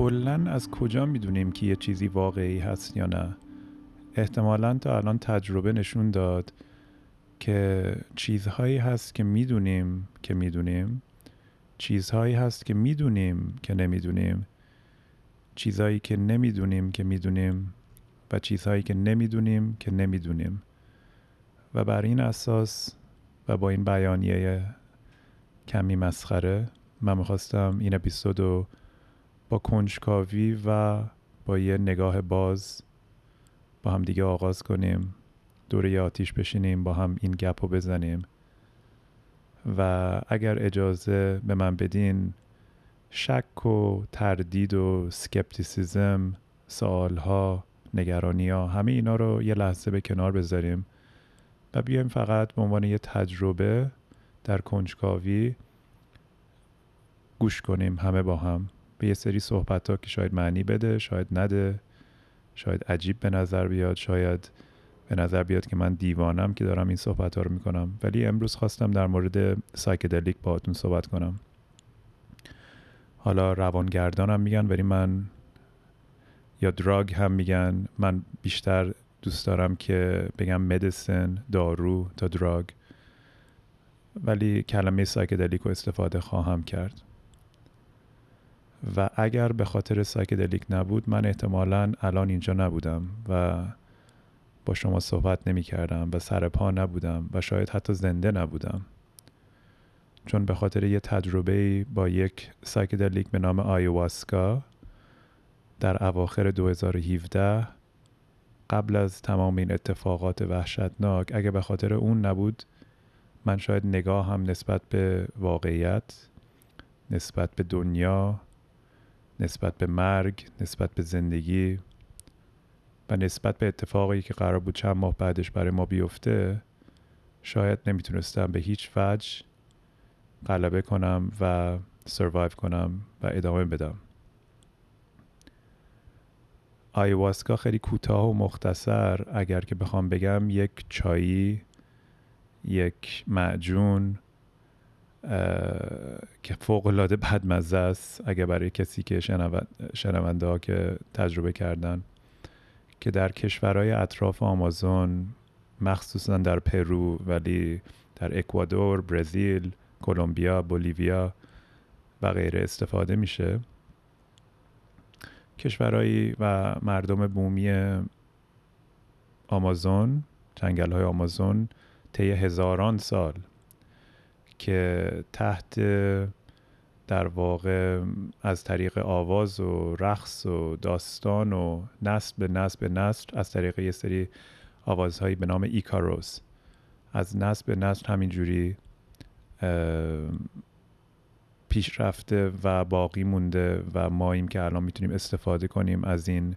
کلا از کجا می‌دونیم که یه چیزی واقعی هست یا نه؟ احتمالا تا الان تجربه نشون داد که چیزهایی هست که می‌دونیم که می‌دونیم چیزهایی هست که می‌دونیم که نمی‌دونیم چیزهایی که نمی‌دونیم که می‌دونیم و چیزهایی که نمی‌دونیم که نمی‌دونیم. و بر این اساس و با این بیانیه کمی مسخره من می‌خواستم این اپیزود رو با کنجکاوی و با یه نگاه باز با هم دیگه آغاز کنیم دور یه آتیش بشینیم با هم این گپ رو بزنیم. و اگر اجازه به من بدین شک و تردید و سکپتیسیزم سوالها نگرانی ها همه اینا رو یه لحظه به کنار بذاریم و بیایم فقط به عنوان یه تجربه در کنجکاوی گوش کنیم همه با هم. به یه سری صحبت ها که شاید معنی بده شاید نده شاید عجیب به نظر بیاد شاید به نظر بیاد که من دیوانم که دارم این صحبت ها رو می‌کنم. ولی امروز خواستم در مورد سایکدلیک باهاتون صحبت کنم. حالا روانگردانم میگن ولی من یا دراگ هم میگن. من بیشتر دوست دارم که بگم medicine دارو تا drug. ولی کلمه psychedelic رو استفاده خواهم کرد. و اگر به خاطر psychedelic نبود من احتمالا الان اینجا نبودم و با شما صحبت نمی کردم و سر پا نبودم و شاید حتی زنده نبودم. چون به خاطر یه تجربه با یک psychedelic به نام ayahuasca در اواخر 2017 قبل از تمام این اتفاقات وحشتناک اگه به خاطر اون نبود من شاید نگاه هم نسبت به واقعیت نسبت به دنیا نسبت به مرگ نسبت به زندگی و نسبت به اتفاقی که قرار بود چند ماه بعدش برای ما بیفته شاید نمی‌تونستم به هیچ وجه غلبه کنم و سروایو کنم و ادامه بدم. آیواسکا خیلی کوتاه و مختصر اگر که بخوام بگم یک چایی یک معجون که فوق العاده بدمزه است اگر برای کسی که شنونده ها که تجربه کردن. که در کشورهای اطراف آمازون مخصوصا در پرو ولی در اکوادور، برزیل، کلمبیا، بولیویا و غیره استفاده میشه. کشورهایی و مردم بومی آمازون جنگل های آمازون طی هزاران سال که تحت در واقع از طریق آواز و رقص و داستان و نسل به نسل به نسل از طریق یه سری آوازهایی به نام ایکاروس. از نسل به نسل همینجوری پیش رفته و باقی مونده و ما ایم که الان می‌تونیم استفاده کنیم از این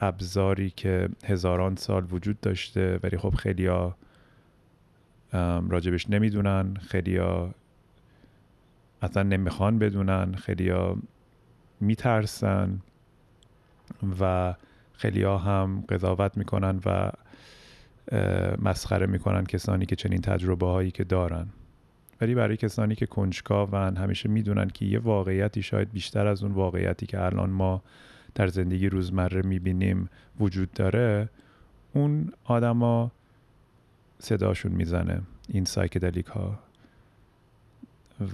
ابزاری که هزاران سال وجود داشته ولی خب خیلی راجبش نمی‌دونن خیلی ها اصلا نمی‌خوان بدونن خیلی ها میترسن و خیلی ها هم قضاوت می‌کنن و مسخره می‌کنن کسانی که چنین تجربه هایی که دارن. ولی برای کسانی که کنجکاون همیشه می‌دونن که یه واقعیتی شاید بیشتر از اون واقعیتی که الان ما در زندگی روزمره می‌بینیم وجود داره اون آدما صداشون می‌زنه این سایکدلیک ها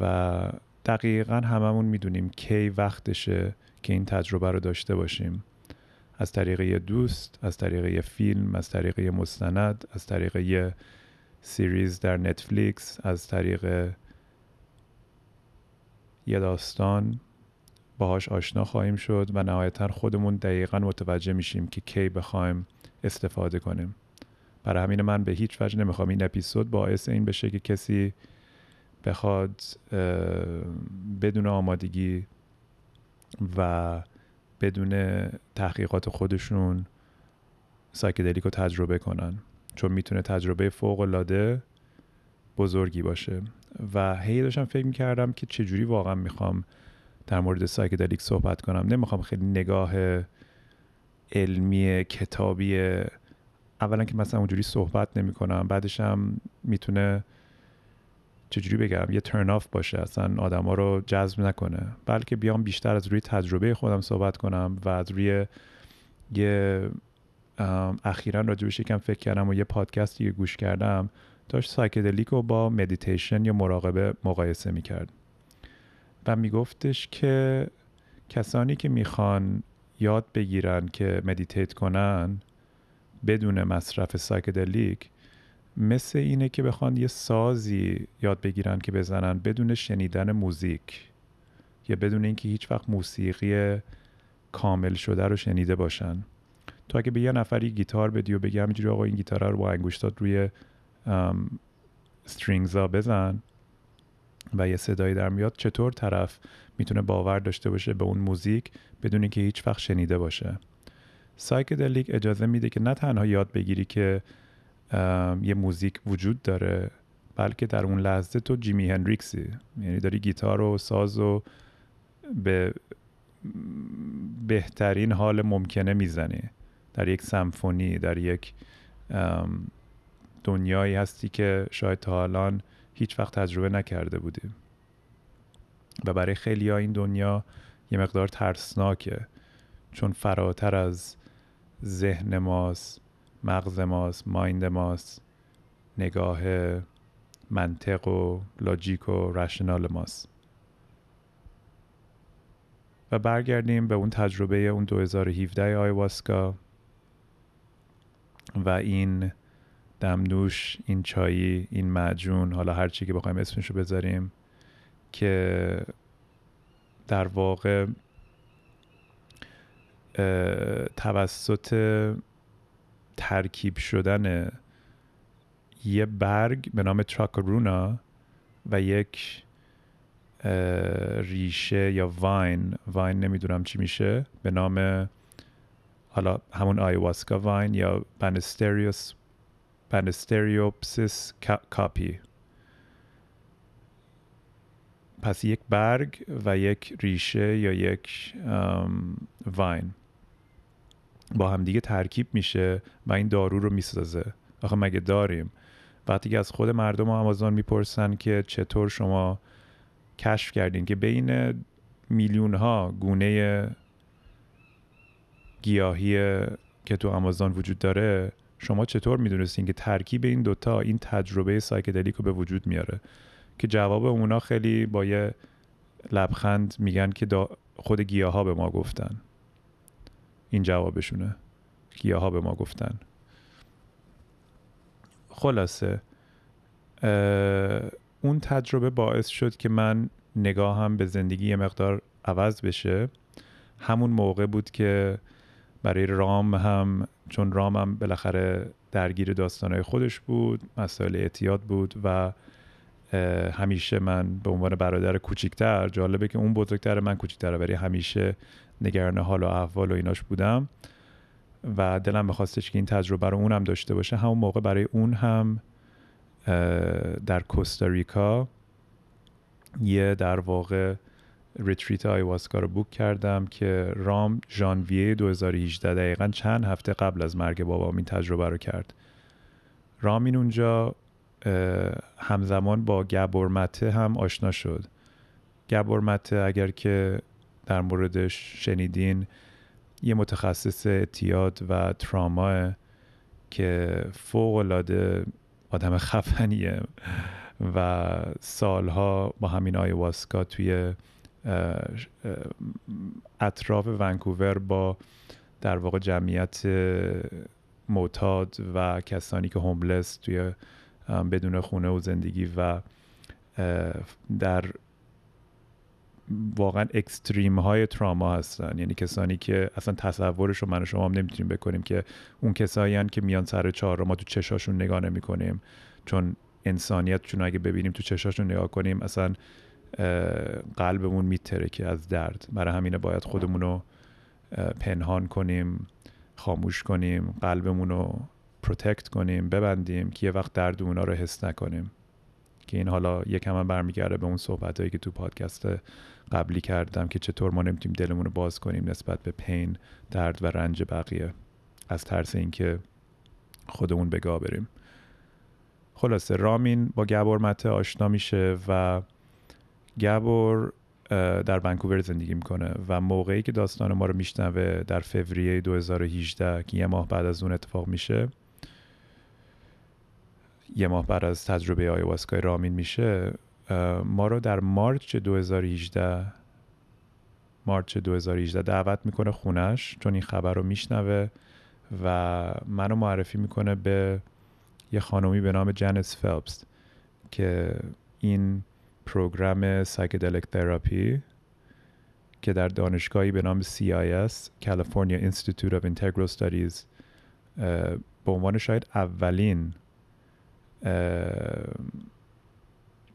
و دقیقا هممون می‌دونیم کی وقتشه که این تجربه رو داشته باشیم. از طریق دوست از طریق یه فیلم از طریق مستند از طریق یه سیریز در نتفلیکس از طریق یه داستان. باهاش آشنا خواهیم شد و نهایتا خودمون دقیقا متوجه میشیم که کی بخوایم استفاده کنیم. برای همین من به هیچ وجه نمی‌خوام این اپیزود باعث این بشه که کسی بخواد بدون آمادگی و بدون تحقیقات خودشون psychedelic رو تجربه کنن. چون می‌تونه تجربه فوق العاده بزرگی باشه. و هی داشتم فکر می‌کردم که چجوری واقعا می‌خوام در مورد psychedelic صحبت کنم. نمی‌خوام خیلی نگاه علمی کتابی اولا که مثلا اونجوری صحبت نمی کنم بعدش هم می‌تونه چجوری بگم یه turn off باشه اصلا آدما رو جذب نکنه. بلکه بیام بیشتر از روی تجربه خودم صحبت کنم و از روی یه اخیرا راجبش یکم فکر کردم و یه پادکستی گوش کردم داشت psychedelic رو با مدیتیشن یا مراقبه مقایسه می‌کرد. و میگفتش که کسانی که می‌خوان یاد بگیرن که meditate کنن بدون مصرف psychedelic مثل اینه که بخوان یه سازی یاد بگیرن که بزنن بدون شنیدن موزیک یا بدون اینکه هیچ وقت موسیقی کامل شده رو شنیده باشن. تو اگه به یه نفری گیتار بدی و بگی همینجوری آقا این گیتار رو با انگشتات روی strings ها بزن و یه صدایی در میاد چطور طرف می‌تونه باور داشته باشه به اون موزیک بدون اینکه هیچ وقت شنیده باشه؟ psychedelic اجازه میده که نه تنها یاد بگیری که یه موزیک وجود داره بلکه در اون لحظه تو جیمی هندریکسی یعنی داری گیتار و ساز و به بهترین حال ممکنه می‌زنی. در یک سمفونی در یک دنیایی هستی که شاید تا الان هیچ وقت تجربه نکرده بودیم و برای خیلی ها این دنیا یه مقدار ترسناکه چون فراتر از ذهن ماست مغز ماست مایند ماست نگاه منطق و لاجیک و رشنال ماست. و برگردیم به اون تجربه اون 2017 آیواسکا. و این دمنوش این چایی این معجون حالا هر چی که بخوایم اسمشو بذاریم که در واقع توسط ترکیب شدن یه برگ به نام تراکرونا و یک ریشه یا واین. واین نمی‌دونم چی میشه. به نام حالا همون آیواسکا واین یا بانستریوس بانستریوپسیس کاپی. پس یک برگ و یک ریشه یا یک واین. با همدیگه ترکیب میشه و این دارو رو می‌سازه. آخه مگه داریم؟ وقتی که از خود مردم آمازون می‌پرسن که چطور شما کشف کردین که بین میلیون ها گونه گیاهی که تو آمازون وجود داره شما چطور می‌دونستین که ترکیب این دوتا این تجربه سایکدلیک رو به وجود میاره؟ که جواب اونا خیلی با یه لبخند میگن که خود گیاه ها به ما گفتن. این جوابشونه. گیاه ها به ما گفتن. خلاصه اون تجربه باعث شد که من نگاهم به زندگی یه مقدار عوض بشه. همون موقع بود که برای رام هم چون رام هم بالاخره درگیر داستانهای خودش بود مسائل اعتیاد بود و همیشه من به عنوان برادر کوچیکتر جالبه که اون بزرگتر من کوچیکتره ولی همیشه نگران حال و احوال و ایناش بودم و دلم بخواستش که این تجربه رو اونم داشته باشه. همون موقع برای اون هم در کوستاریکا یه در واقع ریتریت آیواسکا رو بوک کردم که رام ژانویه 2018 دقیقا چند هفته قبل از مرگ بابام این تجربه رو کرد. رامین اونجا همزمان با گبرمته هم آشنا شد. گبرمته اگر که در موردش شنیدین یه متخصص اعتیاد و تراما که فوق العاده آدم خفنیه و سالها با همین آیواسکا توی اطراف ونکوور با در واقع جمعیت معتاد و کسانی که هوملس توی بدون خونه و زندگی و در واقعا اکستریم های تراما هستن. یعنی کسانی که اصلا تصورش رو من و شما هم نمی‌تونیم بکنیم که اون کسایی که میان سر چهار راه ما تو چشاشون نگاه نمی کنیم چون انسانیتشون اگه ببینیم تو چشاشون نگاه کنیم اصلا قلبمون میترکه از درد. برای همینه باید خودمون رو پنهان کنیم خاموش کنیم قلبمون رو protect کنیم ببندیم که یه وقت درد اونا رو حس نکنیم. که این حالا یکم هم برمیگرده به اون صحبت هایی که تو پادکست قبلی کردم که چطور ما نمی‌تونیم دلمون رو باز کنیم نسبت به pain درد و رنج بقیه. از ترس اینکه خودمون بگاه بریم. خلاصه رامین با گبور مته آشنا میشه و گبور در ونکوور زندگی می‌کنه و موقعی که داستان ما رو میشنوه در فوریه 2018 که یه ماه بعد از اون اتفاق میشه یه ماه بعد از تجربه آیواسکای رامین میشه ما رو در مارچ 2018 March 2018 دعوت می‌کنه خونش چون این خبر رو میشنوه و منو معرفی می‌کنه به یه خانومی به نام Janis Phelps که این program psychedelic therapy که در دانشگاهی به نام CIIS California Institute of Integral Studies به عنوان شاید اولین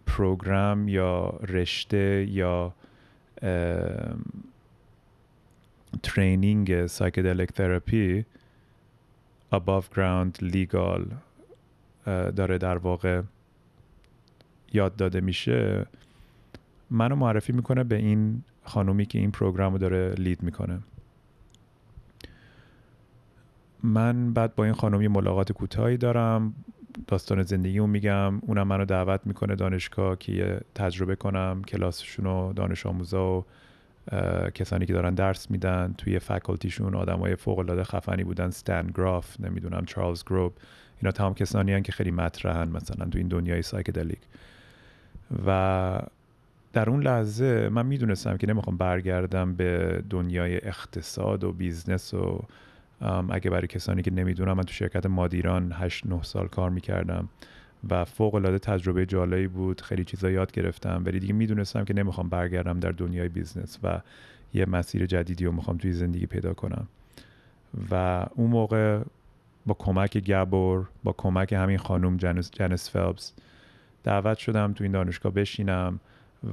program یا رشته یا training psychedelic therapy above ground legal داره در واقع یاد داده میشه. منو معرفی می‌کنه به این خانومی که این program رو داره lead می‌کنه. من بعد با این خانومی ملاقات کوتاهی دارم. داستان زندگیمو میگم. اونم منو دعوت می‌کنه دانشگاه که تجربه کنم کلاسشون و دانش آموزا و کسانی که دارن درس میدن. توی faculty شون آدمای فوق العاده خفنی بودن Stan Grof نمی‌دونم Charles Grob اینا تمام کسانی هن که خیلی مطرحن مثلا تو این دنیای psychedelic و در اون لحظه من می‌دونستم که نمی‌خوام برگردم به دنیای اقتصاد و business و اگه برای کسانی که نمی‌دونم من تو شرکت مادیران 8 9 سال کار می‌کردم و فوق العاده تجربه جالبی بود خیلی چیزا یاد گرفتم ولی دیگه می‌دونستم که نمی‌خوام برگردم در دنیای business و یه مسیر جدیدی رو می‌خوام توی زندگی پیدا کنم. و اون موقع با کمک Gabor با کمک همین خانم Janis, Janis Phelps دعوت شدم تو این دانشگاه بشینم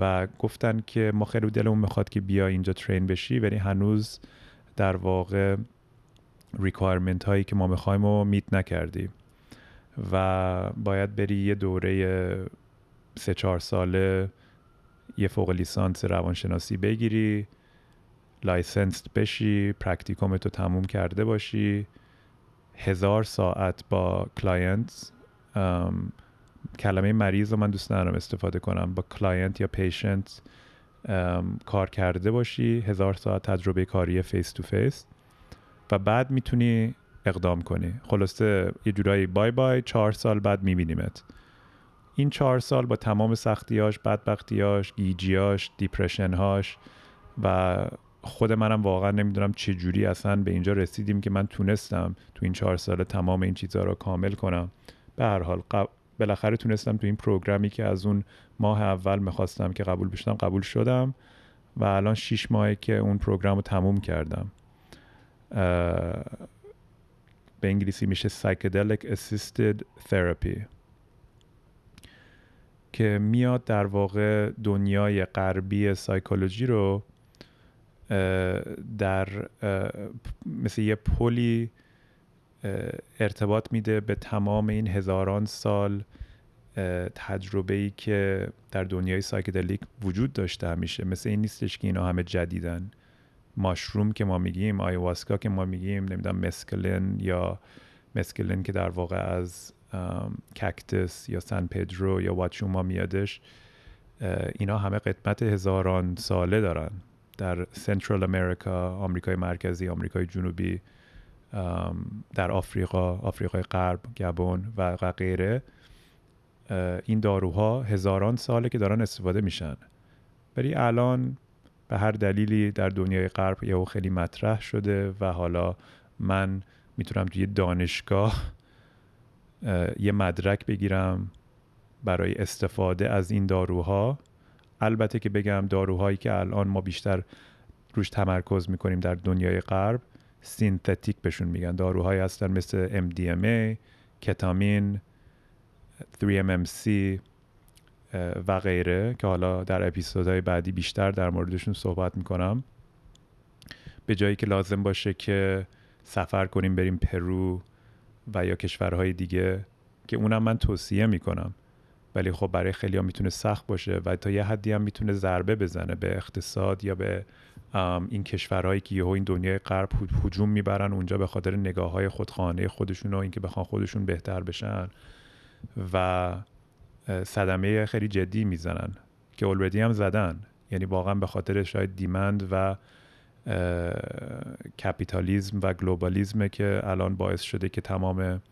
و گفتن که ما خیلی دلمون می‌خواد که بیا اینجا train بشی ولی هنوز در واقع requirement هایی که ما می‌خوایم رو meet نکردی. و باید بری یه دوره سه چهار ساله یه فوق لیسانس روانشناسی بگیری license بشی practicum تو تموم کرده باشی. هزار ساعت با client کلمه مریض رو من دوست ندارم استفاده کنم. با client یا patient کار کرده باشی هزار ساعت تجربه کاری face to face و بعد می‌تونی اقدام کنی. خلاصه یه جورایی bye bye چهار سال بعد میبینیمت. این چهار سال با تمام سختیاش بدبختیاش گیجیاش depression هاش و خود منم واقعا نمی‌دونم چه جوری اصلا به اینجا رسیدیم که من تونستم تو این چهار سال تمام این چیزها رو کامل کنم. به هر حال بالاخره تونستم تو این program ی که از اون ماه اول می‌خواستم که قبول بشم قبول شدم و الان شیش ماهه که اون پروگرام رو تموم کردم. به انگلیسی میشه Psychedelic Assisted Therapy که میاد در واقع دنیای غربی سایکولوژی رو در مثل یه پلی ارتباط میده به تمام این هزاران سال تجربه ای که در دنیای psychedelic وجود داشته همیشه. مثل این نیستش که اینا همه جدیدن. mushroom که ما میگیم آیواسکا که ما میگیم نمی‌دونم mescaline یا mescaline که در واقع از cactus یا سن پدرو یا واتشوما میادش اینا همه قدمت هزاران ساله دارن. در Central America آمریکای مرکزی آمریکای جنوبی در آفریقا آفریقای غرب گبون و غیره این داروها هزاران ساله که دارن استفاده میشن. ولی الان به هر دلیلی در دنیای غرب یهو خیلی مطرح شده و حالا من می‌تونم توی دانشگاه یه مدرک بگیرم برای استفاده از این داروها. البته که بگم داروهایی که الان ما بیشتر روش تمرکز می‌کنیم در دنیای غرب synthetic بهشون میگن. داروهایی هستن مثل MDMA، کتامین، 3MMC و غیره که حالا در اپیزودهای بعدی بیشتر در موردشون صحبت می‌کنم. به جایی که لازم باشه که سفر کنیم بریم پرو و یا کشورهای دیگه که اونم من توصیه می‌کنم. ولی خب برای خیلی ها می‌تونه سخت باشه و تا یه حدی هم می‌تونه ضربه بزنه به اقتصاد یا به این کشورهایی که یهو این دنیای غرب هجوم می‌برن اونجا به خاطر نگاه های خودخواهانه خودشون و اینکه بخوان خودشون بهتر بشن. و صدمه خیلی جدی می‌زنن که already هم زدن. یعنی واقعا به خاطر شاید demand و کپیتالیزم و globalism ه که الان باعث شده که تمام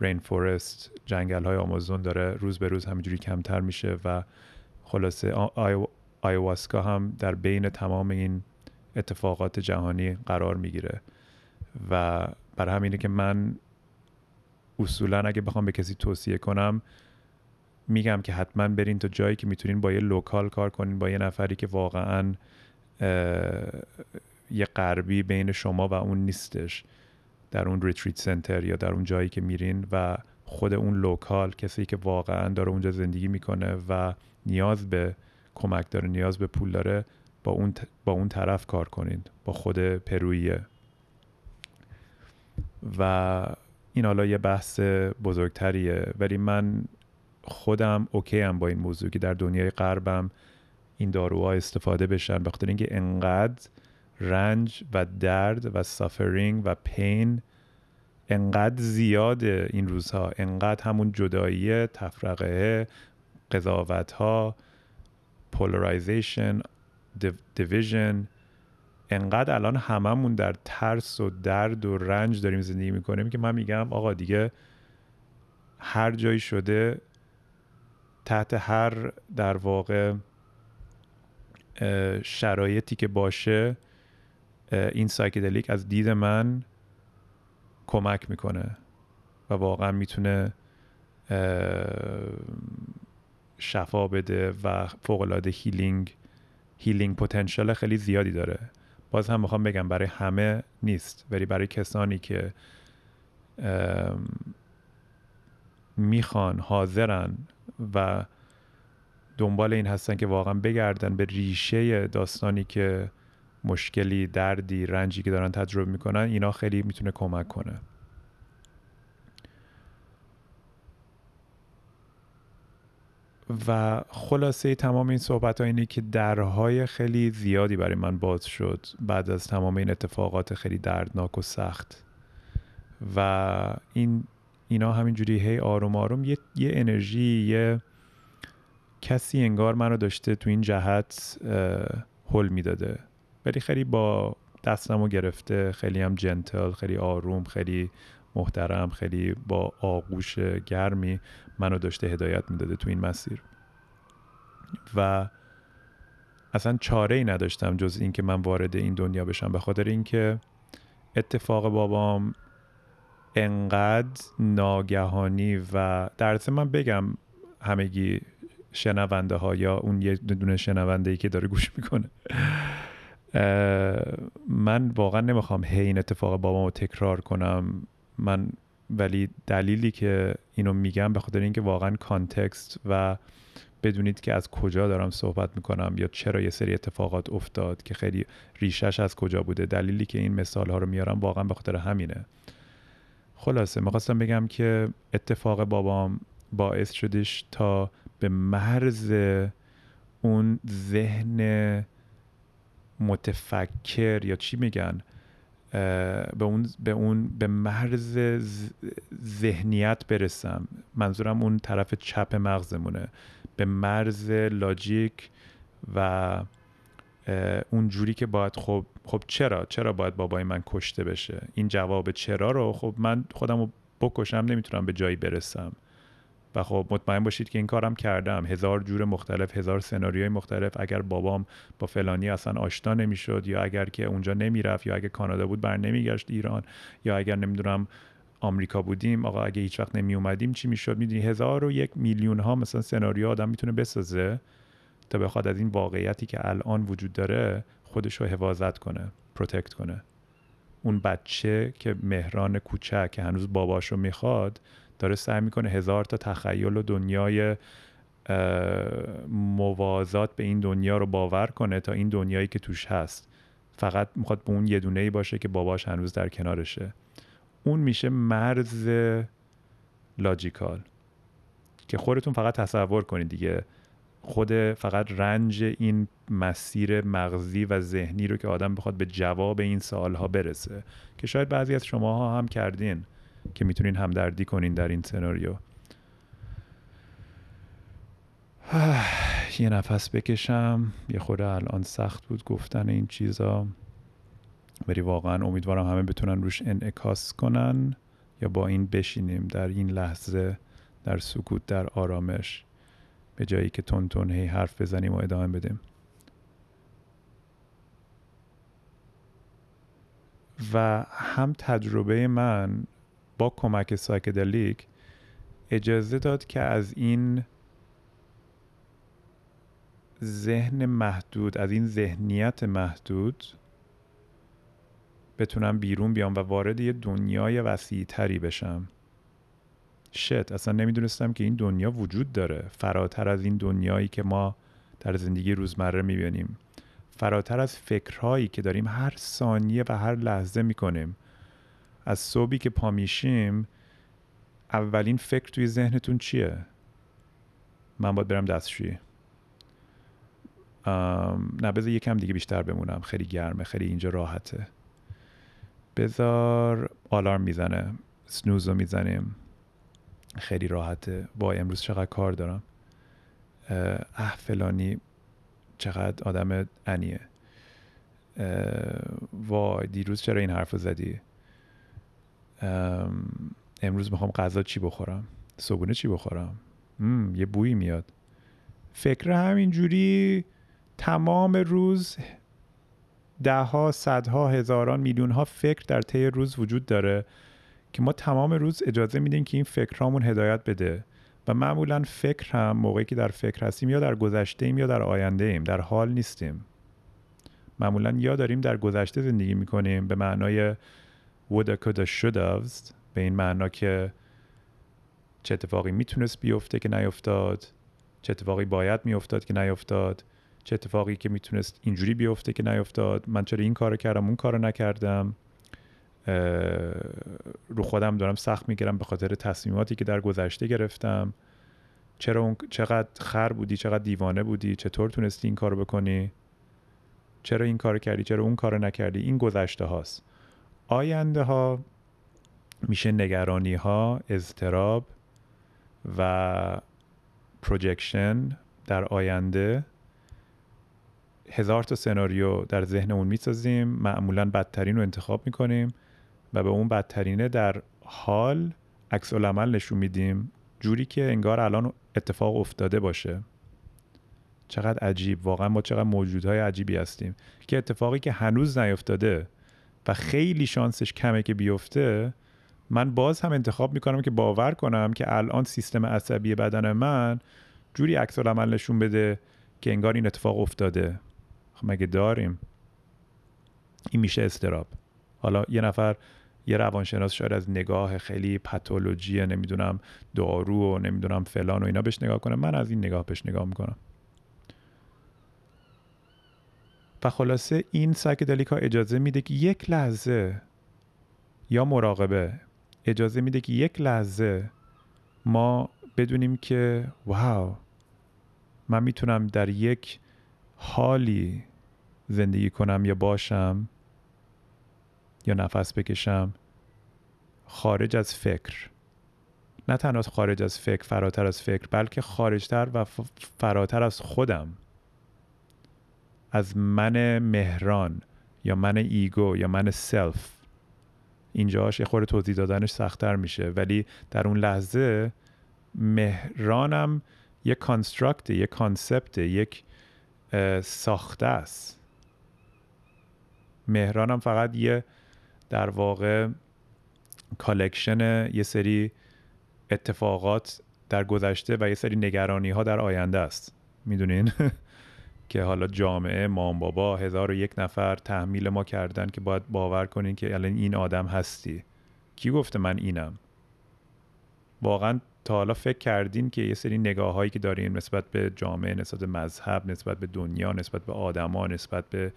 rainforest جنگل های آمازون داره روز به روز همینجوری کمتر میشه و خلاصه آیواسکا هم در بین تمام این اتفاقات جهانی قرار می‌گیره. و برا همینه که من اصولا اگه بخوام به کسی توصیه کنم میگم که حتما برین تا جایی که می‌تونین با یه local کار کنین با یه نفری که واقعا یه غربی بین شما و اون نیستش. در اون retreat center یا در اون جایی که میرین و خود اون local کسی که واقعا داره اونجا زندگی می‌کنه و نیاز به کمک داره نیاز به پول داره با اون, با اون طرف کار کنید با خود پرویه و این حالا یه بحث بزرگتریه ولی من خودم okay ام با این موضوع که در دنیای غربم این داروها استفاده بشن بخاطر اینکه انقدر رنج و درد و suffering و pain انقدر زیاد این روزها انقدر همون جدایی تفرقه قضاوت ها پولارایزیشن دیویژن انقدر الان هممون در ترس و درد و رنج داریم زندگی می‌کنیم که من میگم آقا دیگه هر جایی شده تحت هر در واقع شرایطی که باشه این psychedelic از دید من کمک می‌کنه و واقعا می‌تونه شفا بده و فوق healing healing potential خیلی زیادی داره. باز هم می‌خوام بگم برای همه نیست ولی برای کسانی که می‌خوان حاضرن و دنبال این هستن که واقعا بگردن به ریشه داستانی که مشکلی دردی رنجی که دارن تجربه می‌کنن اینا خیلی می‌تونه کمک کنه. و خلاصه تمام این صحبت ها اینه که درهای خیلی زیادی برای من باز شد بعد از تمام این اتفاقات خیلی دردناک و سخت. و این اینا همینجوری هی آروم آروم یه, یه انرژی یه کسی انگار منو داشته تو این جهت حل می‌داده. ولی خیلی با دستمو گرفته خیلی هم جنتل خیلی آروم خیلی محترم خیلی با آغوش گرمی منو داشته هدایت می‌داده تو این مسیر. و اصلا چاره ای نداشتم جز اینکه من وارد این دنیا بشم به خاطر اینکه اتفاق بابام انقدر ناگهانی و در من بگم همگی شنونده ها یا اون یه دونه شنونده ای که داره گوش می‌کنه. من واقعا نمی‌خوام هی این اتفاق بابامو تکرار کنم. من ولی دلیلی که اینو میگم به خاطر اینکه واقعا کانتکست و بدونید که از کجا دارم صحبت می‌کنم یا چرا یه سری اتفاقات افتاد که خیلی ریشش از کجا بوده. دلیلی که این مثال ها رو میارم واقعا به خاطر همینه. خلاصه می‌خواستم بگم که اتفاق بابام باعث شدش تا به مرز اون ذهن متفکر یا چی میگن به اون به اون به مرز ذهنیت برسم. منظورم اون طرف چپ مغزمونه. به مرز لاجیک و اون جوری که باید خب خب چرا چرا باید بابای من کشته بشه؟ این جواب چرا رو؟ خب من خودم رو بکشم نمی‌تونم به جایی برسم. و خب مطمئن باشید که این کارم کردم. هزار جور مختلف هزار سناریوی مختلف. اگر بابام با فلانی اصلا آشنا نمی‌شد یا اگر که اونجا نمی‌رفت یا اگر کانادا بود بر نمیگشت ایران یا اگر نمی‌دونم آمریکا بودیم آقا اگه هیچ وقت نمی اومدیم چی می‌شد؟ می‌دونی هزار و یک میلیون ها مثلا سناریو آدم می‌تونه بسازه. تا بخواد از این واقعیتی که الان وجود داره خودش رو حفاظت کنه protect کنه. اون بچه که مهران کوچک که هنوز باباشو می‌خواد داره سعی می‌کنه هزار تا تخیل و دنیای موازی به این دنیا رو باور کنه تا این دنیایی که توش هست. فقط می‌خواد به اون یه دونه ای باشه که باباش هنوز در کنارشه. اون میشه مرز logical که خودتون فقط تصور کنید دیگه. خود فقط رنج این مسیر مغزی و ذهنی رو که آدم بخواد به جواب این سوالها برسه. که شاید بعضی از شماها هم کردین که می‌تونین همدردی کنین در این سناریو. یه نفس بکشم. یه خورده الان سخت بود گفتن این چیزا. ولی واقعا امیدوارم همه بتونن روش انعکاس کنن یا با این بشینیم در این لحظه در سکوت در آرامش. به جایی که تون تون هی حرف بزنیم و ادامه بدیم. و هم تجربه من با کمک سایکدلیک اجازه داد که از این ذهن محدود از این ذهنیت محدود بتونم بیرون بیام و وارد یه دنیای وسیع تری بشم. شت اصلا نمی‌دونستم که این دنیا وجود داره. فراتر از این دنیایی که ما در زندگی روزمره می‌بینیم. فراتر از فکرهایی که داریم هر ثانیه و هر لحظه می‌کنیم. از صبحی که پا میشیم اولین فکر توی ذهنتون چیه؟ من باید برم دستشویی. نه بذار یکم دیگه بیشتر بمونم. خیلی گرمه خیلی اینجا راحته. بذار آلارم می‌زنه. سنوز رو می‌زنیم. خیلی راحته. وای امروز چقدر کار دارم؟ اه فلانی چقدر آدم انیه. وای دیروز چرا این حرف زدی؟ امروز می‌خوام غذا چی بخورم؟ صبحونه چی بخورم؟ یه بویی میاد. فکر همینجوری تمام روز ده ها صدها هزاران میلیون ها فکر در طی روز وجود داره. که ما تمام روز اجازه میدیم که این فکرامون هدایت بده و معمولا فکر هم موقعی که در فکر هستیم یا در گذشته ایم یا در آینده ایم در حال نیستیم. معمولا یا داریم در گذشته زندگی می‌کنیم به معنای woulda coulda should به این معنا که چه اتفاقی می‌تونست بیفته که نیفتاد چه اتفاقی باید میافتاد که نیفتاد چه اتفاقی که می‌تونست اینجوری بیفته که نیفتاد. من چرا این کارو کردم اون کارو نکردم؟ رو خودم دارم سخت می‌گیرم به خاطر تصمیماتی که در گذشته گرفتم. چرا اون چقدر خر بودی چقدر دیوانه بودی چطور تونستی این کارو بکنی؟ چرا این کارو کردی؟ چرا اون کارو نکردی؟ این گذشته هاست. آینده ها میشه نگرانی ها اضطراب و پروجکشن در آینده. هزار تا سناریو در ذهنمون می‌سازیم. معمولا بدترین رو انتخاب می‌کنیم. و به اون بدترینه در حال عکس العمل نشون میدیم. جوری که انگار الان اتفاق افتاده باشه. چقدر عجیب. واقعا ما چقدر موجودهای عجیبی هستیم. که اتفاقی که هنوز نیفتاده و خیلی شانسش کمه که بیفته من باز هم انتخاب می‌کنم که باور کنم که الان سیستم عصبی بدن من جوری عکس العمل نشون بده که انگار این اتفاق افتاده. خب مگه داریم؟ این میشه استراب. حالا یه نفر یه روانشناس شاید از نگاه خیلی پاتولوژی نمی‌دونم دارو و نمی‌دونم فلان و اینا بهش نگاه کنه من از این نگاه بهش نگاه می‌کنم. و خلاصه این سایکدلیک ها اجازه میده که یک لحظه یا مراقبه اجازه میده که یک لحظه ما بدونیم که واو من می‌تونم در یک حالی زندگی کنم یا باشم. یا نفس بکشم. خارج از فکر. نه تنها خارج از فکر فراتر از فکر بلکه خارجتر و فراتر از خودم. از من مهران یا من ego یا من self. اینجاش یه خورده توضیح دادنش سختتر میشه. ولی در اون لحظه مهرانم یک construct یک concept یک ساخته است. مهرانم فقط یه در واقع collection یه سری اتفاقات در گذشته و یه سری نگرانی ها در آینده است. می‌دونین؟ که حالا جامعه مام بابا هزار و یک نفر تحمیل ما کردن که باید باور کنین که الان این آدم هستی. کی گفته من اینم؟ واقعا تا حالا فکر کردین که یه سری نگاه هایی که دارین نسبت به جامعه نسبت به مذهب نسبت به دنیا نسبت به آدما نسبت به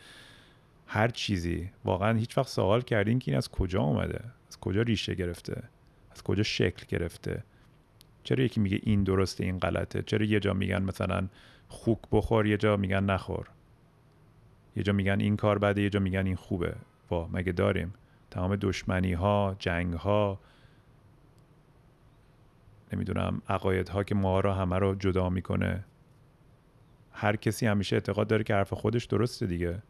هر چیزی. واقعا هیچ وقت سوال کردین که این از کجا اومده؟ از کجا ریشه گرفته؟ از کجا شکل گرفته؟ چرا یکی میگه این درسته این غلطه؟ چرا یه جا میگن مثلا خوک بخور یه جا میگن نخور؟ یه جا میگن این کار بده یه جا میگن این خوبه. وا مگه داریم؟ تمام دشمنی ها جنگ ها نمی‌دونم عقاید ها که ما را همه رو جدا می‌کنه. هر کسی همیشه اعتقاد داره که حرف خودش درسته دیگه.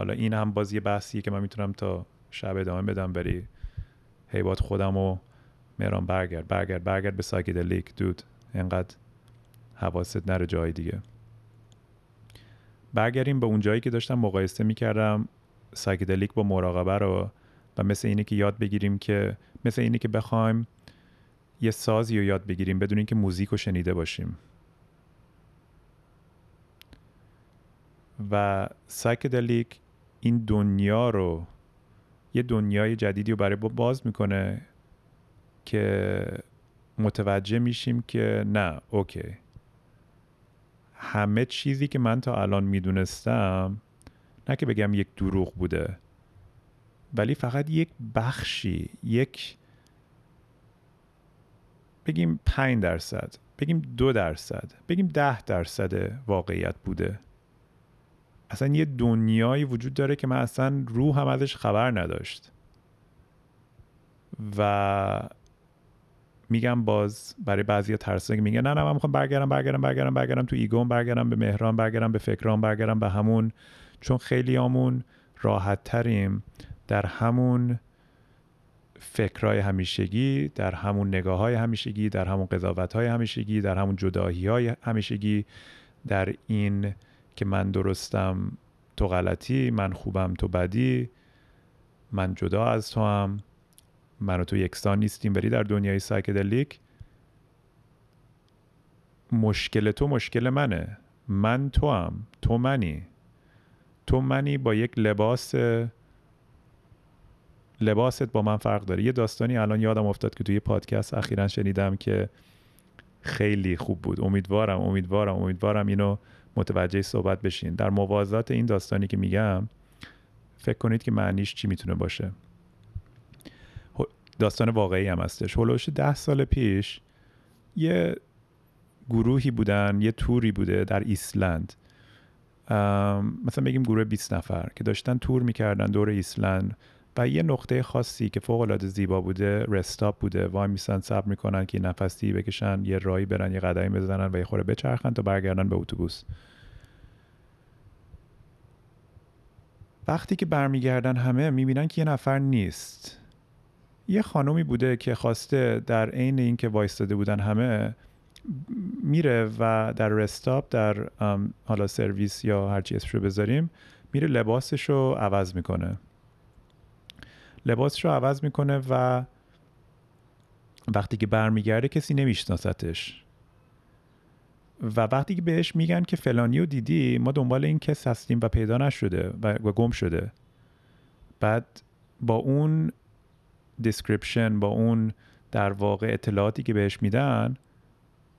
حالا این هم باز یه بحثیه که من می‌تونم تا شب ادامه بدم بری هیبات خودم و مهران برگرد برگرد برگرد به سایکدلیک دود. انقدر حواست نره جای دیگه. برگردیم به اون جایی که داشتم مقایسه می‌کردم. psychedelic با مراقبه رو و مثل اینه که یاد بگیریم که مثل اینه که بخوایم یه سازی رو یاد بگیریم بدون اینکه music رو شنیده باشیم. و psychedelic این دنیا رو یه دنیای جدیدی رو برامون باز می‌کنه که متوجه میشیم که نه okay. همه چیزی که من تا الان می‌دونستم نه که بگم یک دروغ بوده ولی فقط یک بخشی یک بگیم پنج درصد بگیم دو درصد بگیم ده درصد واقعیت بوده. اصلا یه دنیایی وجود داره که من اصلا رو هم ازش خبر نداشت. و میگم باز برای بعضی ترسه که میگن نه نه من می‌خوام برگردم برگردم برگردم برگردم تو ایگون برگردم به مهران برگردم به فکران برگردم به همون. چون خیلی آمون راحت تریم در همون فکرهای همیشگی در همون نگاه های همیشگی در همون قضاوت های همیشگی در همون جداهی های همیشگی در این که من درستم تو غلطی من خوبم تو بدی. من جدا از تو هم من و تو یکسان نیستیم بری در دنیای سایکدلیک مشکل تو مشکل منه. من تو هم تو منی. تو منی با یک لباس لباست با من فرق داره. یه داستانی الان یادم افتاد که توی پادکست اخیرا شنیدم که خیلی خوب بود. امیدوارم امیدوارم امیدوارم اینو متوجه صحبت بشین. در موازات این داستانی که میگم فکر کنید که معنیش چی می‌تونه باشه. داستان واقعی هم هستش. هلوش ده سال پیش یه گروهی بودن یه توری بوده در ایسلند. مثلا بگیم گروه 20 نفر که داشتن تور می‌کردن دور ایسلند. یه نقطه خاصی که فوق العاده زیبا بوده رستاپ بوده. وای میسن صبر می‌کنن که نفسی بکشن یه رایی برن یه قدمی بزنن و یه خوره بچرخن تا برگردن به اتوبوس. وقتی که برمیگردن همه می‌بینن که یه نفر نیست. یه خانومی بوده که خواسته در عین اینکه وایستاده بودن همه میره و در رستاپ در حالا سرویس یا هرچی اسمش رو بذاریم میره لباسش رو عوض می‌کنه. لباسش رو عوض می‌کنه و وقتی که برمیگرده کسی نمیشناستش و وقتی که بهش میگن که فلانی رو دیدی ما دنبال این کس هستیم و پیدا نشده و, گم شده. بعد با اون description با اون در واقع اطلاعاتی که بهش میدن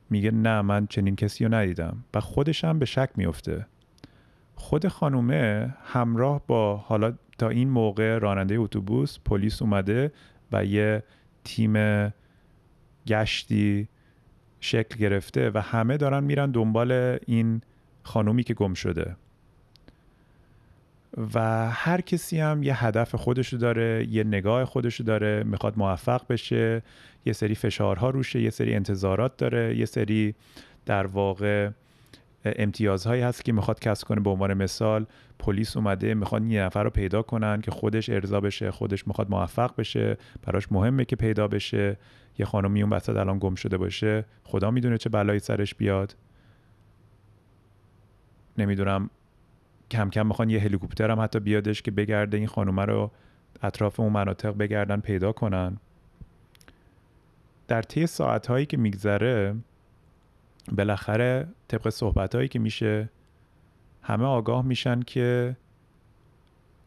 میگه نه من چنین کسی رو ندیدم. و خودش هم به شک میفته خود خانومه همراه با حالا تا این موقع راننده اتوبوس پلیس اومده و یه تیم گشتی شکل گرفته و همه دارن میرن دنبال این خانومی که گم شده. و هر کسی هم یه هدف خودشو داره یه نگاه خودشو داره می‌خواد موفق بشه یه سری فشارها روشه یه سری انتظارات داره یه سری در واقع امتیازهایی هست که می‌خواد کسب کنه. به عنوان مثال پلیس اومده می‌خواد یه نفر رو پیدا کنن که خودش ارضا بشه خودش می‌خواد موفق بشه براش مهمه که پیدا بشه. یه خانمی اون وسط الان گم شده باشه. خدا می‌دونه چه بلایی سرش بیاد. نمی‌دونم کم کم می‌خوان یه هلیکوپتر هم حتی بیادش که بگرده این خانومه رو اطراف اون مناطق بگردن پیدا کنن. در طی ساعت هایی که میگذره بالاخره طبق صحبت هایی که میشه همه آگاه میشن که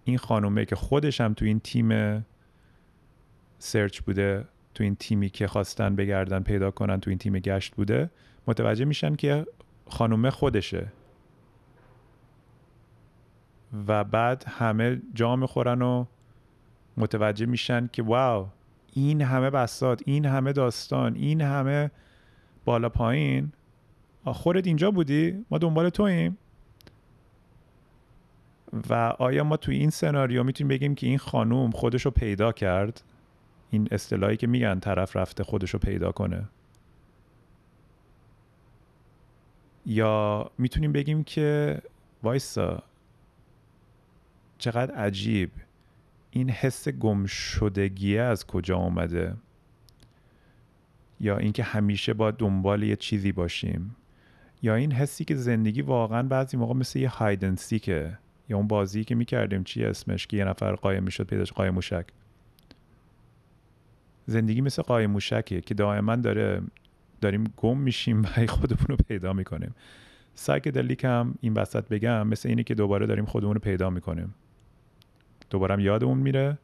این خانومه که خودش هم تو این تیم سرچ بوده تو این تیمی که خواستن بگردن پیدا کنن تو این تیم گشت بوده متوجه میشن که خانومه خودشه. و بعد همه جا می‌خورن و متوجه میشن که واو این همه بسات این همه داستان این همه بالا پایین. خودت اینجا بودی؟ ما دنبال توییم. و آیا ما توی این سناریو می‌تونیم بگیم که این خانوم خودشو پیدا کرد؟ این اصطلاحی که میگن طرف رفته خودشو پیدا کنه. یا می‌تونیم بگیم که وایسا چقدر عجیب. این حس گم شدگیه از کجا آمده یا اینکه همیشه با دنبال یه چیزی باشیم. یا این حسی که زندگی واقعا بعضی موقع مثل یه هایدنسیکه یا اون بازی که می‌کردیم چی اسمش که یه نفر قایم می‌شد پیداش قایم موشک. زندگی مثل قایم موشکه که دائما داره داریم گم میشیم و خودمون رو پیدا می‌کنیم. سایکدلیک هم این وسط بگم مثل اینه که دوباره داریم خودمون رو پیدا می‌کنیم. دوباره هم یادمون میره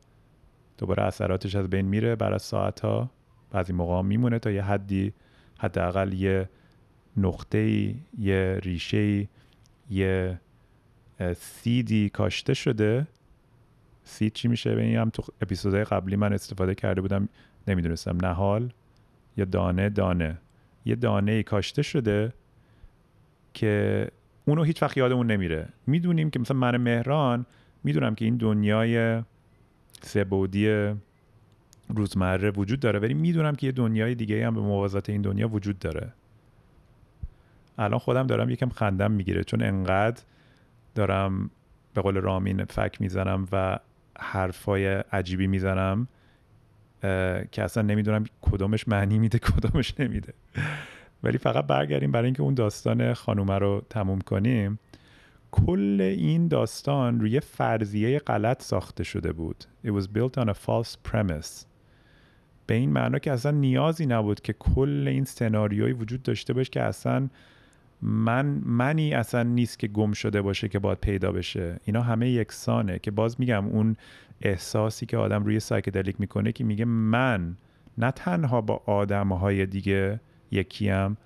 دوباره اثراتش از بین میره بعد از ساعت ها بعضی موقع میمونه تا یه حدی حداقل یه نقطه یه ریشه یه سیدی کاشته شده. سید چی میشه؟ به هم تو اپیزودهای قبلی من استفاده کرده بودم. نمی‌دونستم. نهال یا دانه؟ دانه. یه دانه ای کاشته شده که اونو هیچ وقت یادمون نمیره. می‌دونیم که مثلا من مهران می‌دونم که این دنیای سبودی روزمره وجود داره ولی می‌دونم که یه دنیای دیگه هم به موازات این دنیا وجود داره. الان خودم دارم یکم خندم می‌گیره چون انقدر دارم به قول رامین فک می‌زنم و حرفای عجیبی می‌زنم که اصلا نمی‌دونم کدومش معنی میده کدومش نمیده. ولی فقط برگردیم برای اینکه اون داستان خانومه رو تموم کنیم. کل این داستان روی فرضیه غلط ساخته شده بود. It was built on a false premise. به این معنا که اصلا نیازی نبود که کل این سناریوی وجود داشته باشه که اصلا من منی اصلا نیست که گم شده باشه که باید پیدا بشه. اینا همه یکسانه که باز میگم اون احساسی که آدم روی سایکدلیک می‌کنه که میگه من نه تنها با آدمهای دیگه یکیم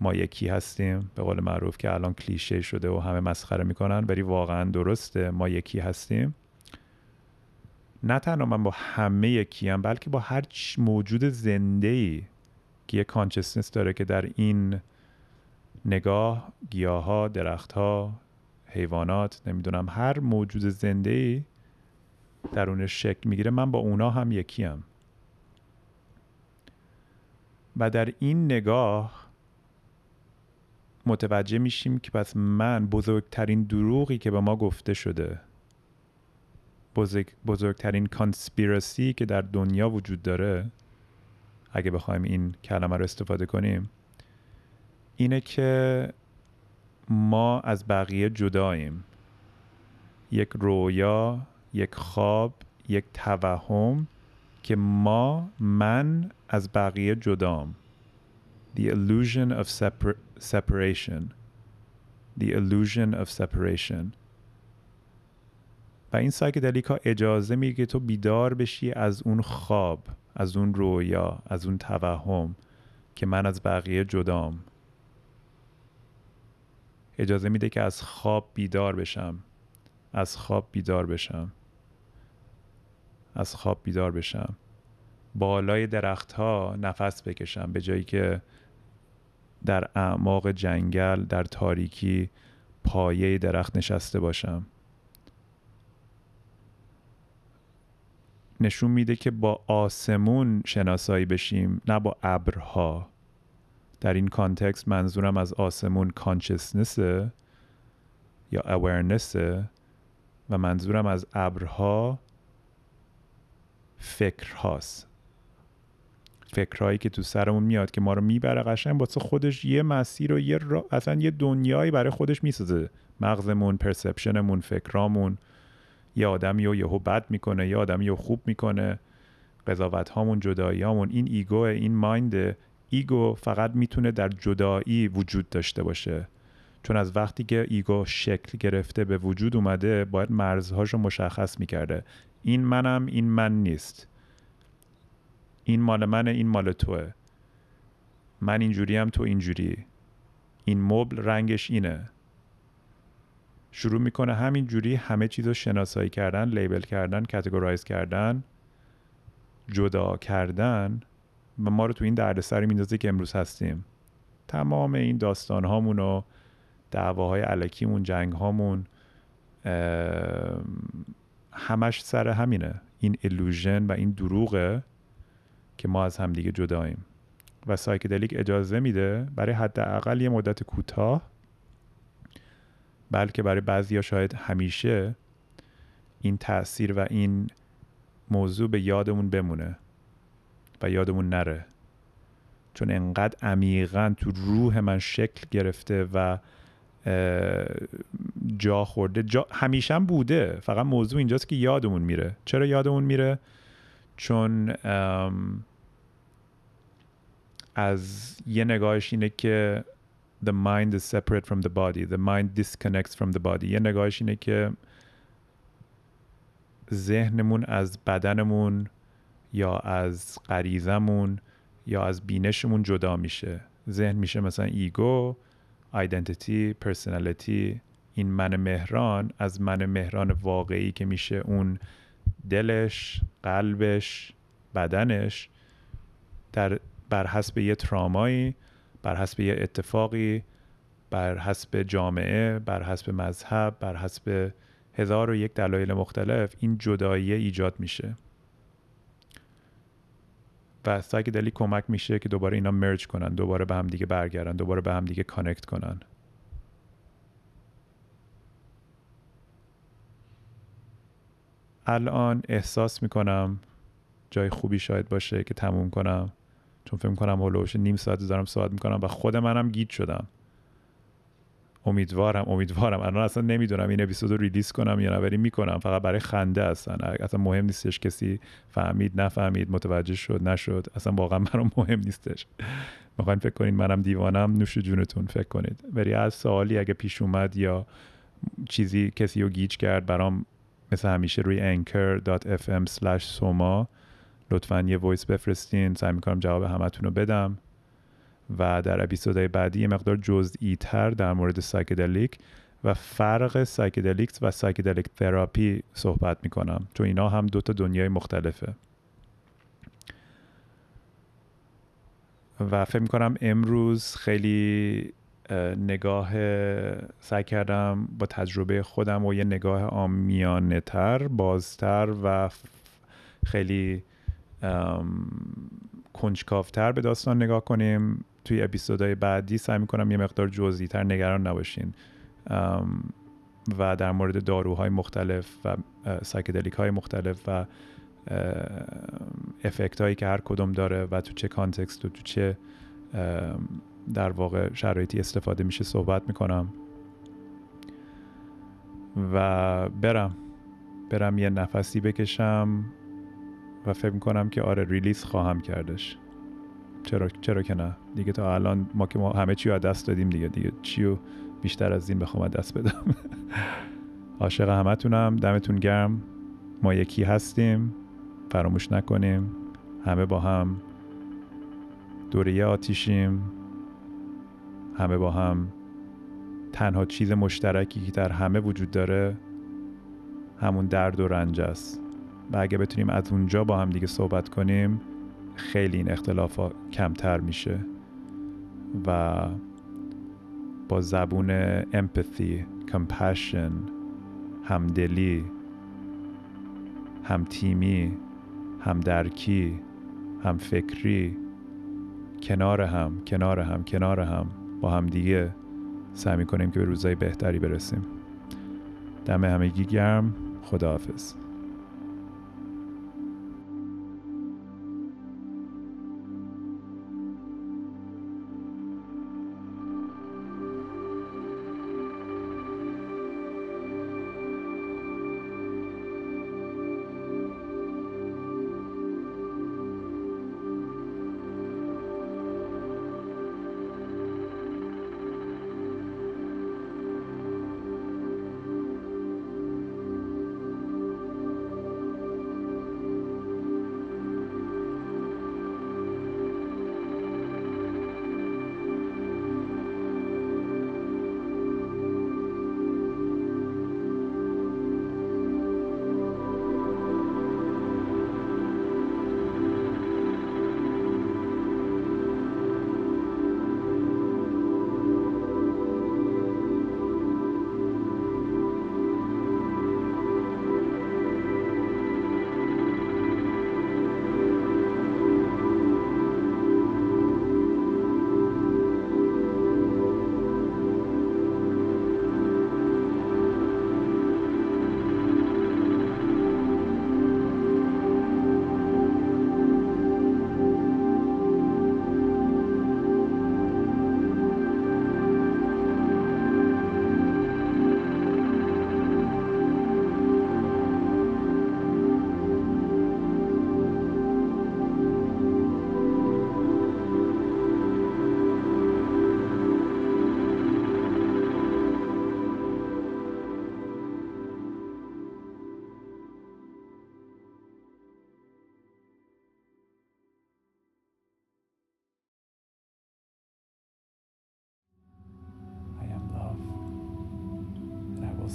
ما یکی هستیم به قول معروف که الان کلیشه شده و همه مسخره می‌کنن ولی واقعا درسته ما یکی هستیم. نه تنها من با همه یکیم بلکه با هر موجود زنده ای که یه کانچسنس داره که در این نگاه گیاها درختها حیوانات نمی‌دونم هر موجود زنده ای درونش شکل می‌گیره. من با اونا هم یکیم. و در این نگاه متوجه میشیم که پس من بزرگترین دروغی که به ما گفته شده بزرگ، بزرگترین کانسپیرسی که در دنیا وجود داره اگه بخوایم این کلمه رو استفاده کنیم اینه که ما از بقیه جداییم. یک رویا یک خواب یک توهم که ما من از بقیه جدام. The illusion of separation. The illusion of separation. و این سایکدلیک ها اجازه میگه که تو بیدار بشی از اون خواب از اون رویا از اون توهم که من از بقیه جدام. اجازه میده که از خواب بیدار بشم. از خواب بیدار بشم. از خواب بیدار بشم. بالای درخت ها نفس بکشم به جایی که در اعماق جنگل در تاریکی پایه درخت نشسته باشم. نشون میده که با آسمون شناسایی بشیم نه با ابرها. در این context منظورم از آسمون consciousness یا awareness و منظورم از ابرها فکر هاست فکرهایی که تو سرمون میاد که ما رو می‌بره قشنگ واسه خودش یه مسیر و یه را... اصلا یه دنیایی برای خودش می‌سازه. مغزمون perception مون فکرامون یه آدمی رو یهو بد می‌کنه یه آدمی رو خوب می‌کنه. قضاوت هامون جدایی هامون این ego این mind ego فقط می‌تونه در جدایی وجود داشته باشه. چون از وقتی که ego شکل گرفته به وجود اومده باید مرزهاش رو مشخص می‌کرده. این منم این من نیست. این مال منه این مال توه. من اینجوری هم تو اینجوری. این مبل رنگش اینه. شروع می‌کنه همین جوری همه چیز رو شناسایی کردن لیبل کردن کتگورایز کردن جدا کردن. و ما رو تو این دردسری میندازه که امروز هستیم. تمام این داستان هامون و دعواهای علکیمون جنگ هامون همش سر همینه. این illusion و این دروغه که ما از همدیگه جداییم. و psychedelic اجازه میده برای حداقل یه مدت کوتاه بلکه برای بعضی شاید همیشه این تاثیر و این موضوع به یادمون بمونه. و یادمون نره. چون انقدر عمیقا تو روح من شکل گرفته و جا خورده. جا همیشه هم بوده. فقط موضوع اینجاست که یادمون میره. چرا یادمون میره؟ چون از یه نگاهش اینه که the mind is separate from the body. The mind disconnects from the body. یه نگاهش اینه که ذهنمون از بدنمون یا از غریزمون یا از بینشمون جدا میشه. ذهن میشه مثلا ایگو آیدنتیتی پرسنالیتی این من مهران از من مهران واقعی که میشه اون دلش قلبش بدنش در بر حسب یه ترامایی بر حسب یه اتفاقی بر حسب جامعه بر حسب مذهب بر حسب هزار و یک دلایل مختلف این جدایی ایجاد میشه. و psychedelic کمک میشه که دوباره اینا merge کنن دوباره به هم دیگه برگردن دوباره به هم دیگه connect کنن. الان احساس می‌کنم جای خوبی شاید باشه که تموم کنم. چون فکر کنم هلوش نیم ساعت دارم صحبت می‌کنم و خود منم گیج شدم. امیدوارم امیدوارم. الان اصلا نمی‌دونم این اپیزود رو release کنم یا نه ولی می‌کنم. فقط برای خنده هستن اصلا مهم نیستش کسی فهمید نفهمید متوجه شد نشد. اصلا واقعا برام مهم نیستش. می‌خواین فکر کنید منم دیوانم. نوش جونتون فکر کنید. ولی از سوالی اگه پیش اومد یا چیزی کسی رو گیج کرد برام مثل همیشه روی anchor.fm سوما لطفا یه voice بفرستین. سعی می‌کنم جواب همتون رو بدم. و در اپیزودهای بعدی یه مقدار جزئی تر در مورد psychedelic و فرق psychedelics و psychedelic therapy صحبت می‌کنم. چون اینا هم دو تا دنیای مختلفه. و فکر می‌کنم امروز خیلی نگاه سعی کردم با تجربه خودم و یه نگاه آمیانه تر بازتر و خیلی کنجکافتر به داستان نگاه کنیم. توی اپیزودهای بعدی سعی می‌کنم یه مقدار جزئی تر نگران نباشین. و در مورد داروهای مختلف و سایکدلیک های مختلف و effect هایی که هر کدوم داره و تو چه context و تو چه در واقع شرایطی استفاده میشه صحبت می‌کنم. و برم. برم یه نفسی بکشم و فکر می‌کنم که آره release خواهم کردش. چرا چرا که نه؟ دیگه تا الان ما که ما همه چی رو دست دادیم دیگه. دیگه چی رو بیشتر از این بخوام دست بدم. عاشق همتونم. دمتون گرم. ما یکی هستیم. فراموش نکنیم. همه با هم. دوره آتیشیم. همه با هم. تنها چیز مشترکی که در همه وجود داره همون درد و رنج است. و اگه بتونیم از اونجا با هم دیگه صحبت کنیم خیلی این اختلاف ها کمتر میشه و با زبون امپاتی کمپشن همدلی هم تیمی هم درکی هم فکری کنار هم کنار هم کنار هم با هم دیگه سعی کنیم که به روزای بهتری برسیم. دم همگی گرم. خداحافظ.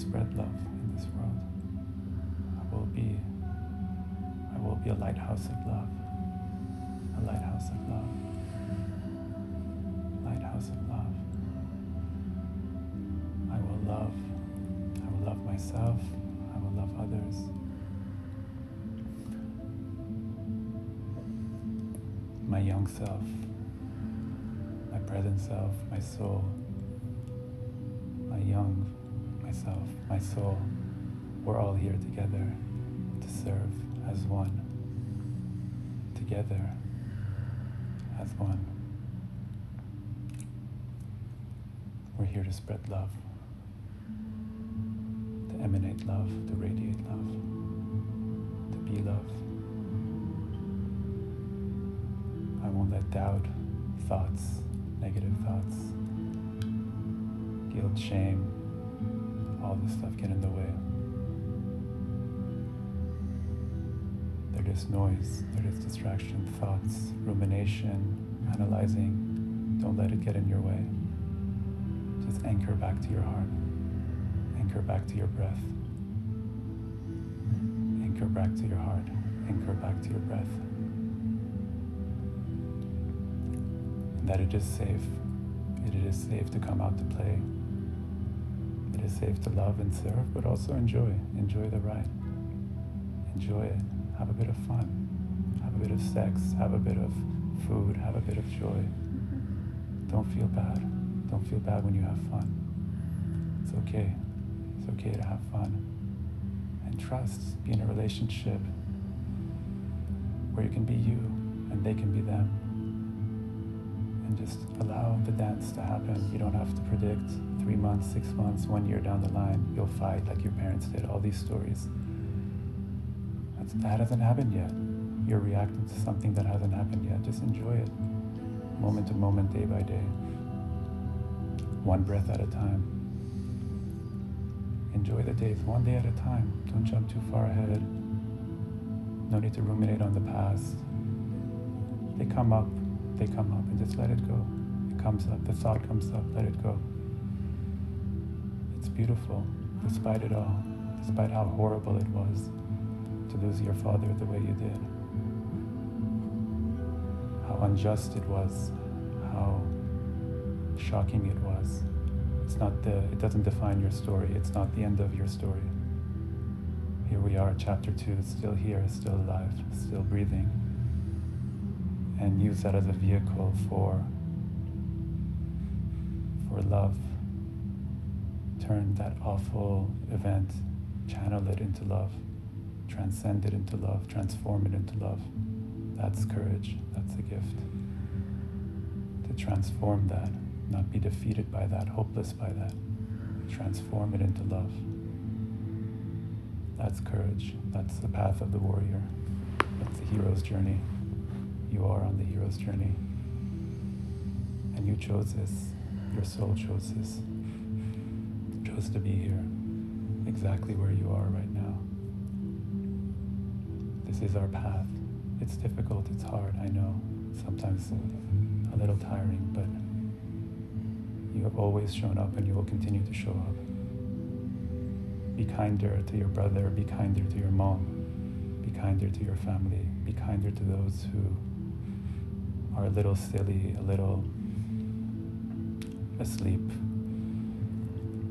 Spread love in this world. I will be I will be a lighthouse of love. A lighthouse of love. Lighthouse of love. I will love. I will love myself. I will love others. My young self, my present self, my soul, my young myself, my soul, we're all here together to serve as one. Together as one. We're here to spread love, to emanate love, to radiate love, to be love. I won't let doubt, thoughts, negative thoughts, guilt, shame, all this stuff get in the way. They're just noise, they're just distraction, thoughts, rumination, analyzing. Don't let it get in your way. Just anchor back to your heart, anchor back to your breath, anchor back to your heart, anchor back to your breath. that it is safe. It is safe to come out to play. It is safe to love and serve, but also enjoy. Enjoy the ride. Enjoy it. Have a bit of fun. Have a bit of sex. Have a bit of food. Have a bit of joy. Don't feel bad. Don't feel bad when you have fun. It's okay. It's okay to have fun. And trust. Be in a relationship where you can be you and they can be them and just allow the dance to happen. You don't have to predict three months, six months, one year down the line, you'll fight like your parents did. All these stories. That's, that hasn't happened yet. You're reacting to something that hasn't happened yet. Just enjoy it, moment to moment, day by day, one breath at a time. Enjoy the days one day at a time. Don't jump too far ahead. No need to ruminate on the past. They come up they come up and just let it go. It comes up, the thought comes up, let it go. It's beautiful, despite it all, despite how horrible it was to lose your father the way you did. How unjust it was, how shocking it was. It's not the, it doesn't define your story, it's not the end of your story. Here we are, chapter two, still here, still alive, still breathing and use that as a vehicle for for love. Turn that awful event, channel it into love, transcend it into love, transform it into love. That's courage. That's a gift. To transform that, not be defeated by that, hopeless by that. Transform it into love. That's courage. That's the path of the warrior. That's the hero's journey you are on the hero's journey. And you chose this. Your soul chose this. Chose to be here, exactly where you are right now. This is our path. It's difficult, it's hard, I know. Sometimes a little tiring, but you have always shown up and you will continue to show up. Be kinder to your brother, be kinder to your mom, be kinder to your family, be kinder to those who are a little silly, a little asleep.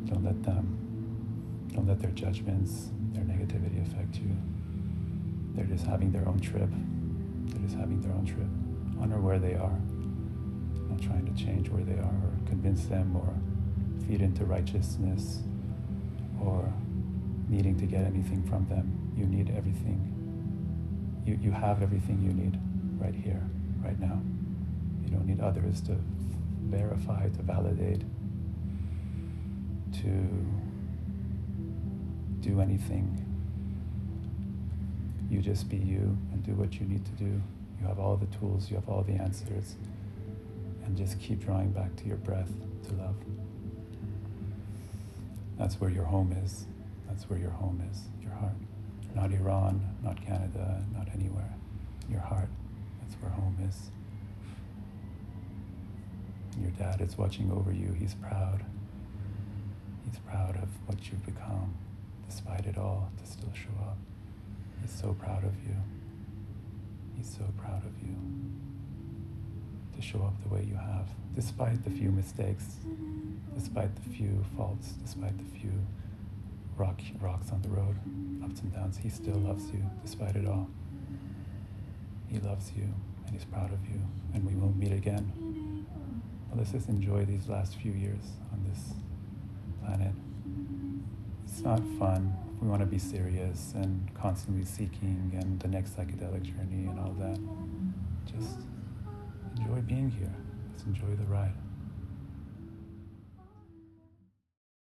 Don't let them, don't let their judgments, their negativity affect you. They're just having their own trip. They're just having their own trip. Honor where they are. Not trying to change where they are or convince them or feed into righteousness or needing to get anything from them. You need everything. You, you have everything you need right here right now. You don't need others to verify, to validate, to do anything. You just be you and do what you need to do. You have all the tools, you have all the answers, and just keep drawing back to your breath to love. That's where your home is. That's where your home is, your heart. Not Iran, not Canada, not anywhere. Your heart. Where home is. Your dad is watching over you. He's proud. He's proud of what you've become, despite it all, to still show up. He's so proud of you. He's so proud of you to show up the way you have, despite the few mistakes, despite the few faults, despite the few rock, rocks on the road, ups and downs. He still loves you despite it all. He loves you and he's proud of you, and we won't meet again. But let's just enjoy these last few years on this planet. It's not fun. We want to be serious and constantly seeking and the next psychedelic journey and all that. Just enjoy being here. Let's enjoy the ride.